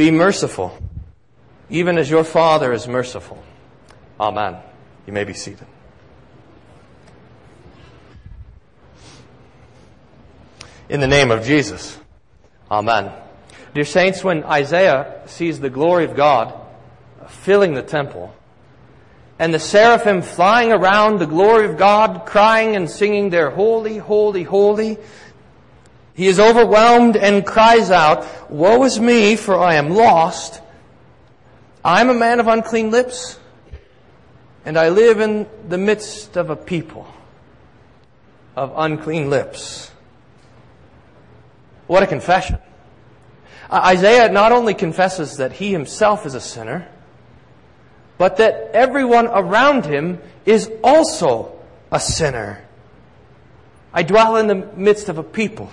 Be merciful, even as your Father is merciful. Amen. You may be seated. In the name of Jesus. Amen. Dear saints, when Isaiah sees the glory of God filling the temple, and the seraphim flying around the glory of God, crying and singing their holy, holy, holy, he is overwhelmed and cries out, Woe is me, for I am lost. I'm a man of unclean lips, and I live in the midst of a people of unclean lips. What a confession. Isaiah not only confesses that he himself is a sinner, but that everyone around him is also a sinner. I dwell in the midst of a people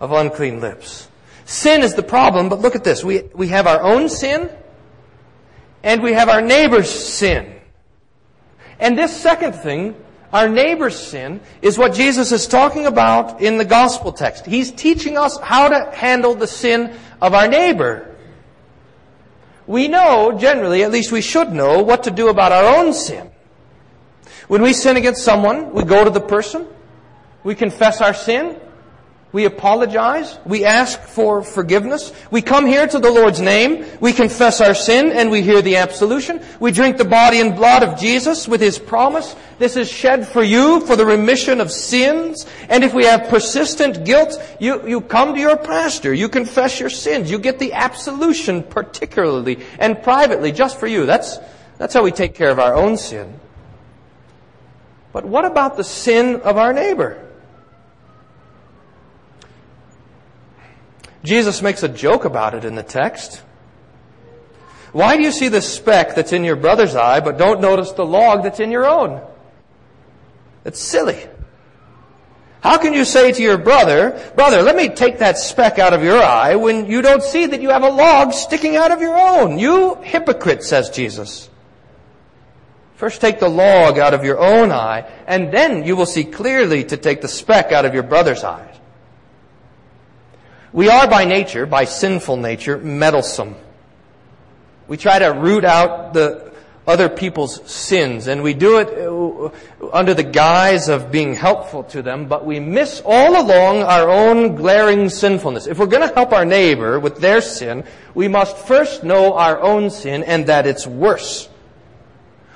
of unclean lips. Sin is the problem, but look at this. We, we have our own sin, and we have our neighbor's sin. And this second thing, our neighbor's sin, is what Jesus is talking about in the gospel text. He's teaching us how to handle the sin of our neighbor. We know, generally, at least we should know, what to do about our own sin. When we sin against someone, we go to the person, we confess our sin, we apologize. We ask for forgiveness. We come here to the Lord's name. We confess our sin and we hear the absolution. We drink the body and blood of Jesus with His promise. This is shed for you for the remission of sins. And if we have persistent guilt, you, you come to your pastor. You confess your sins. You get the absolution particularly and privately just for you. That's, that's how we take care of our own sin. But what about the sin of our neighbor? Jesus makes a joke about it in the text. Why do you see the speck that's in your brother's eye but don't notice the log that's in your own? It's silly. How can you say to your brother, brother, let me take that speck out of your eye when you don't see that you have a log sticking out of your own? You hypocrite, says Jesus. First take the log out of your own eye, and then you will see clearly to take the speck out of your brother's eye. We are by nature, by sinful nature, meddlesome. We try to root out the other people's sins, and we do it uh, under the guise of being helpful to them, but we miss all along our own glaring sinfulness. If we're going to help our neighbor with their sin, we must first know our own sin and that it's worse.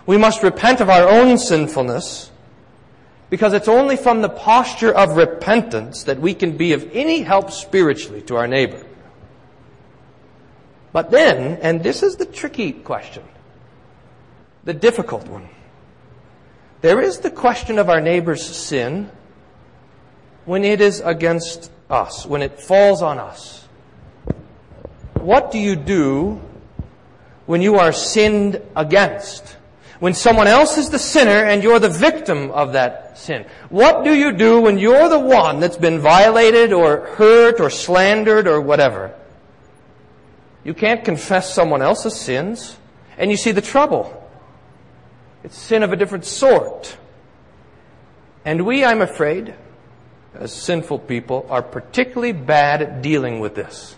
We must repent of our own sinfulness because it's only from the posture of repentance that we can be of any help spiritually to our neighbor. But then, and this is the tricky question, the difficult one, there is the question of our neighbor's sin when it is against us, when it falls on us. What do you do when you are sinned against? When someone else is the sinner and you're the victim of that sin? What do you do when you're the one that's been violated or hurt or slandered or whatever? You can't confess someone else's sins. And you see the trouble. It's sin of a different sort. And we, I'm afraid, as sinful people, are particularly bad at dealing with this.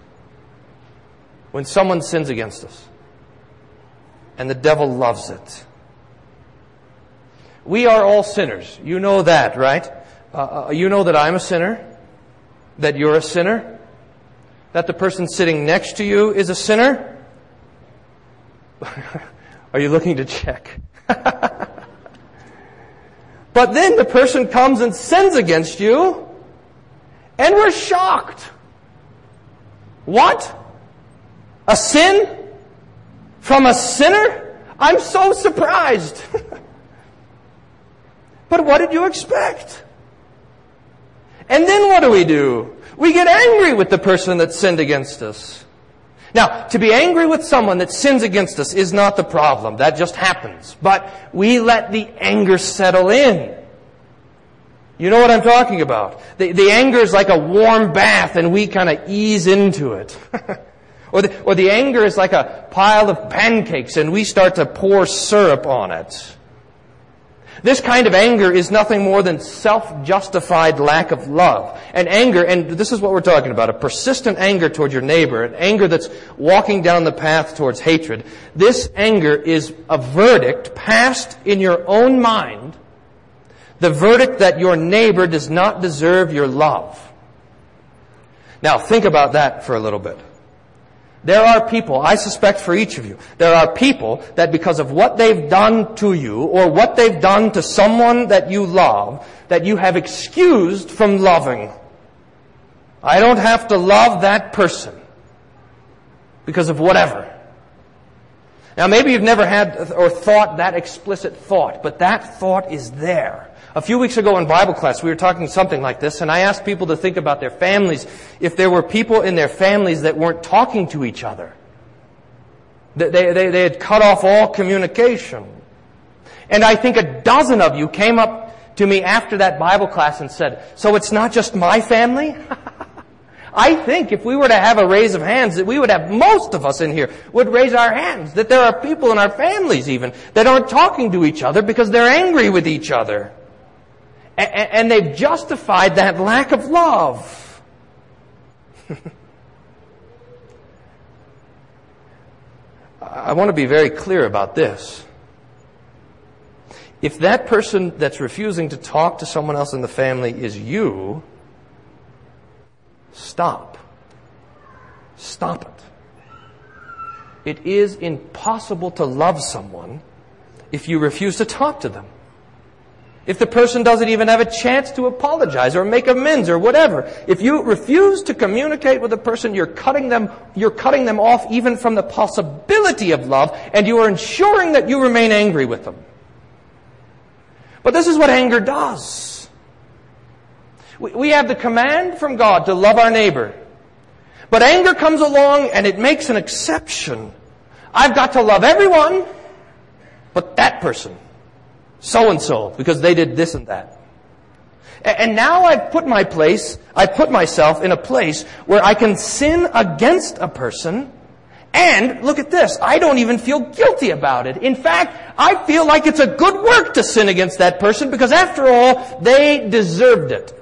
When someone sins against us. And the devil loves it. We are all sinners. You know that, right? Uh, uh, you know that I'm a sinner, that you're a sinner, that the person sitting next to you is a sinner. are you looking to check? but then the person comes and sins against you, and we're shocked. What? A sin? From a sinner? I'm so surprised. But what did you expect? And then what do we do? We get angry with the person that sinned against us. Now, to be angry with someone that sins against us is not the problem. That just happens. But we let the anger settle in. You know what I'm talking about. The, the anger is like a warm bath and we kind of ease into it. or, the, or the anger is like a pile of pancakes and we start to pour syrup on it. This kind of anger is nothing more than self-justified lack of love. And anger, and this is what we're talking about, a persistent anger toward your neighbor, an anger that's walking down the path towards hatred. This anger is a verdict passed in your own mind, the verdict that your neighbor does not deserve your love. Now think about that for a little bit. There are people, I suspect for each of you, there are people that because of what they've done to you or what they've done to someone that you love, that you have excused from loving. I don't have to love that person because of whatever. Now maybe you've never had or thought that explicit thought, but that thought is there. A few weeks ago in Bible class, we were talking something like this, and I asked people to think about their families if there were people in their families that weren't talking to each other. They, they, they had cut off all communication. And I think a dozen of you came up to me after that Bible class and said, so it's not just my family? I think if we were to have a raise of hands, that we would have most of us in here would raise our hands. That there are people in our families even that aren't talking to each other because they're angry with each other and they've justified that lack of love. I want to be very clear about this. If that person that's refusing to talk to someone else in the family is you, stop. Stop it. It is impossible to love someone if you refuse to talk to them. If the person doesn't even have a chance to apologize or make amends or whatever. If you refuse to communicate with a person, you're cutting them, you're cutting them off even from the possibility of love and you are ensuring that you remain angry with them. But this is what anger does. We have the command from God to love our neighbor. But anger comes along and it makes an exception. I've got to love everyone, but that person so and so because they did this and that. And now I've put my place, I've put myself in a place where I can sin against a person and look at this, I don't even feel guilty about it. In fact, I feel like it's a good work to sin against that person because after all, they deserved it.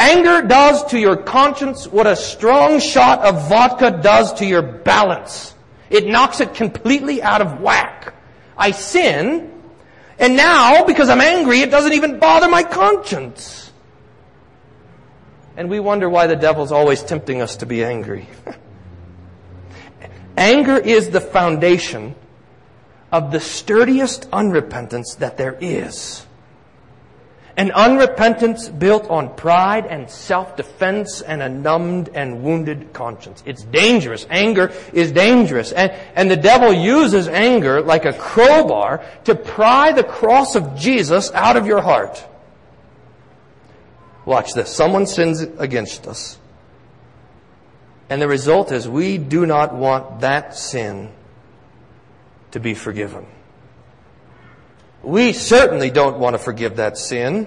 Anger does to your conscience what a strong shot of vodka does to your balance. It knocks it completely out of whack. I sin and now, because I'm angry, it doesn't even bother my conscience. And we wonder why the devil's always tempting us to be angry. Anger is the foundation of the sturdiest unrepentance that there is. An unrepentance built on pride and self-defense and a numbed and wounded conscience. It's dangerous. Anger is dangerous. And, and the devil uses anger like a crowbar to pry the cross of Jesus out of your heart. Watch this. Someone sins against us. And the result is we do not want that sin to be forgiven. We certainly don't want to forgive that sin.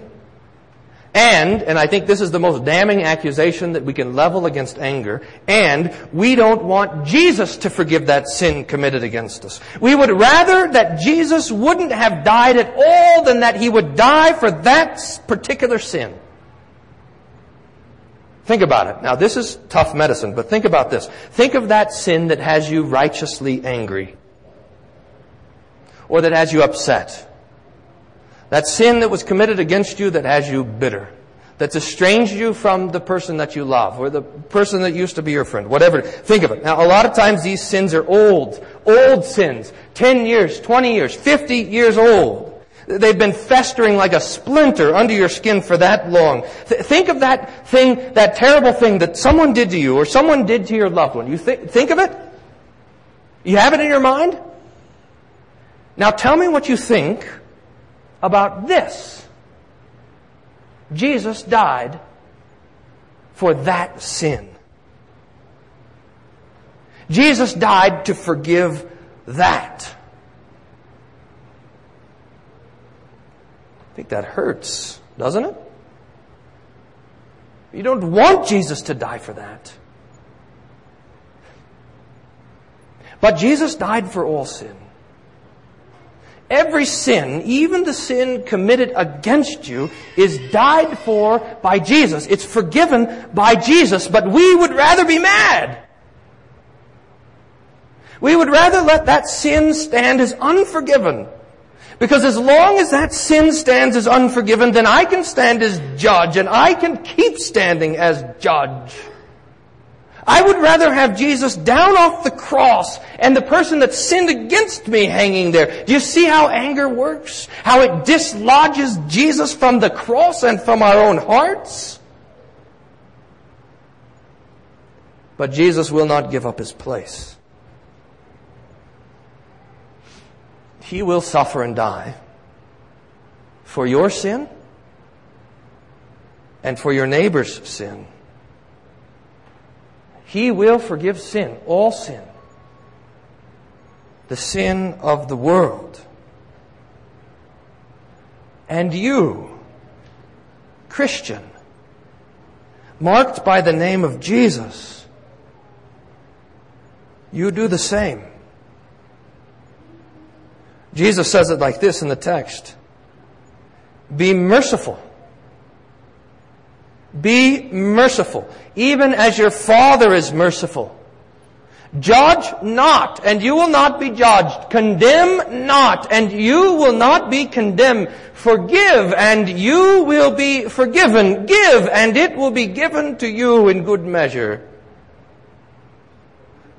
And, and I think this is the most damning accusation that we can level against anger, and we don't want Jesus to forgive that sin committed against us. We would rather that Jesus wouldn't have died at all than that he would die for that particular sin. Think about it. Now this is tough medicine, but think about this. Think of that sin that has you righteously angry. Or that has you upset that sin that was committed against you that has you bitter. That's estranged you from the person that you love or the person that used to be your friend. Whatever. Think of it. Now, a lot of times these sins are old. Old sins. 10 years, 20 years, 50 years old. They've been festering like a splinter under your skin for that long. Th- think of that thing, that terrible thing that someone did to you or someone did to your loved one. You th- think of it? You have it in your mind? Now tell me what you think about this. Jesus died for that sin. Jesus died to forgive that. I think that hurts, doesn't it? You don't want Jesus to die for that. But Jesus died for all sin. Every sin, even the sin committed against you, is died for by Jesus. It's forgiven by Jesus, but we would rather be mad. We would rather let that sin stand as unforgiven. Because as long as that sin stands as unforgiven, then I can stand as judge and I can keep standing as judge. I would rather have Jesus down off the cross and the person that sinned against me hanging there. Do you see how anger works? How it dislodges Jesus from the cross and from our own hearts? But Jesus will not give up his place. He will suffer and die for your sin and for your neighbor's sin. He will forgive sin, all sin, the sin of the world. And you, Christian, marked by the name of Jesus, you do the same. Jesus says it like this in the text. Be merciful. Be merciful, even as your Father is merciful. Judge not, and you will not be judged. Condemn not, and you will not be condemned. Forgive, and you will be forgiven. Give, and it will be given to you in good measure.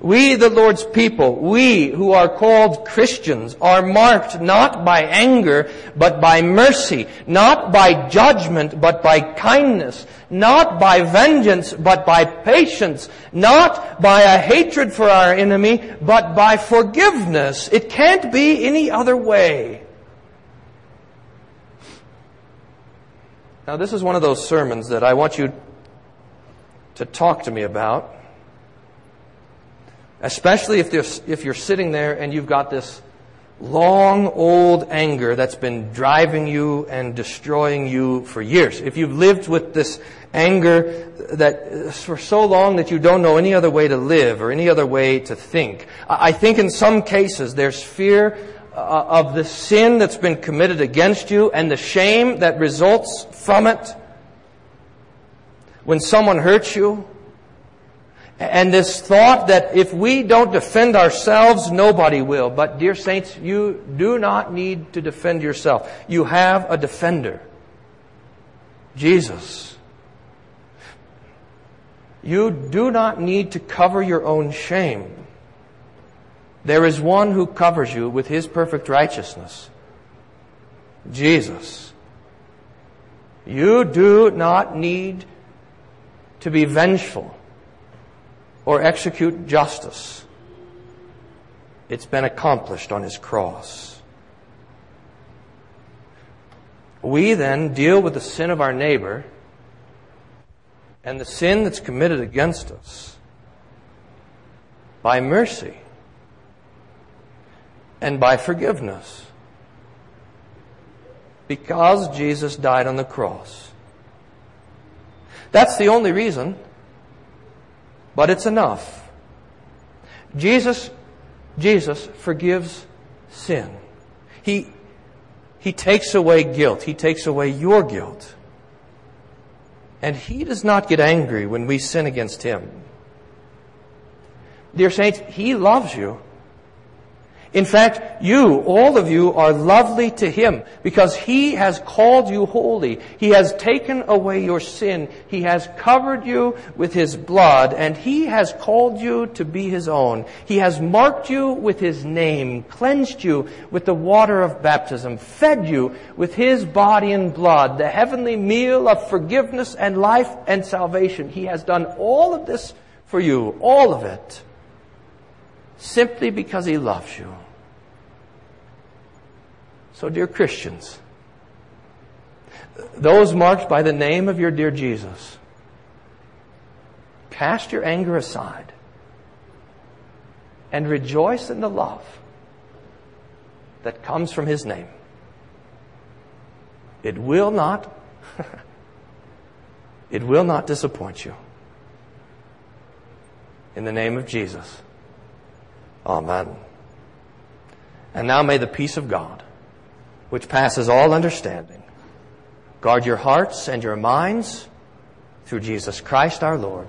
We, the Lord's people, we who are called Christians, are marked not by anger, but by mercy, not by judgment, but by kindness, not by vengeance, but by patience, not by a hatred for our enemy, but by forgiveness. It can't be any other way. Now, this is one of those sermons that I want you to talk to me about Especially if, if you're sitting there and you've got this long old anger that's been driving you and destroying you for years. If you've lived with this anger that for so long that you don't know any other way to live or any other way to think. I think in some cases there's fear uh, of the sin that's been committed against you and the shame that results from it. When someone hurts you, and this thought that if we don't defend ourselves, nobody will. But dear saints, you do not need to defend yourself. You have a defender. Jesus. You do not need to cover your own shame. There is one who covers you with his perfect righteousness. Jesus. You do not need to be vengeful or execute justice. It's been accomplished on his cross. We then deal with the sin of our neighbor and the sin that's committed against us by mercy and by forgiveness because Jesus died on the cross. That's the only reason but it's enough. Jesus, Jesus forgives sin. He, he takes away guilt. He takes away your guilt. And He does not get angry when we sin against Him. Dear saints, He loves you. In fact, you, all of you, are lovely to Him because He has called you holy. He has taken away your sin. He has covered you with His blood and He has called you to be His own. He has marked you with His name, cleansed you with the water of baptism, fed you with His body and blood, the heavenly meal of forgiveness and life and salvation. He has done all of this for you, all of it, simply because He loves you. So, dear Christians, those marked by the name of your dear Jesus, cast your anger aside and rejoice in the love that comes from His name. It will not, it will not disappoint you. In the name of Jesus. Amen. And now may the peace of God which passes all understanding, guard your hearts and your minds through Jesus Christ our Lord.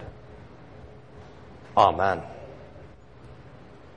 Amen.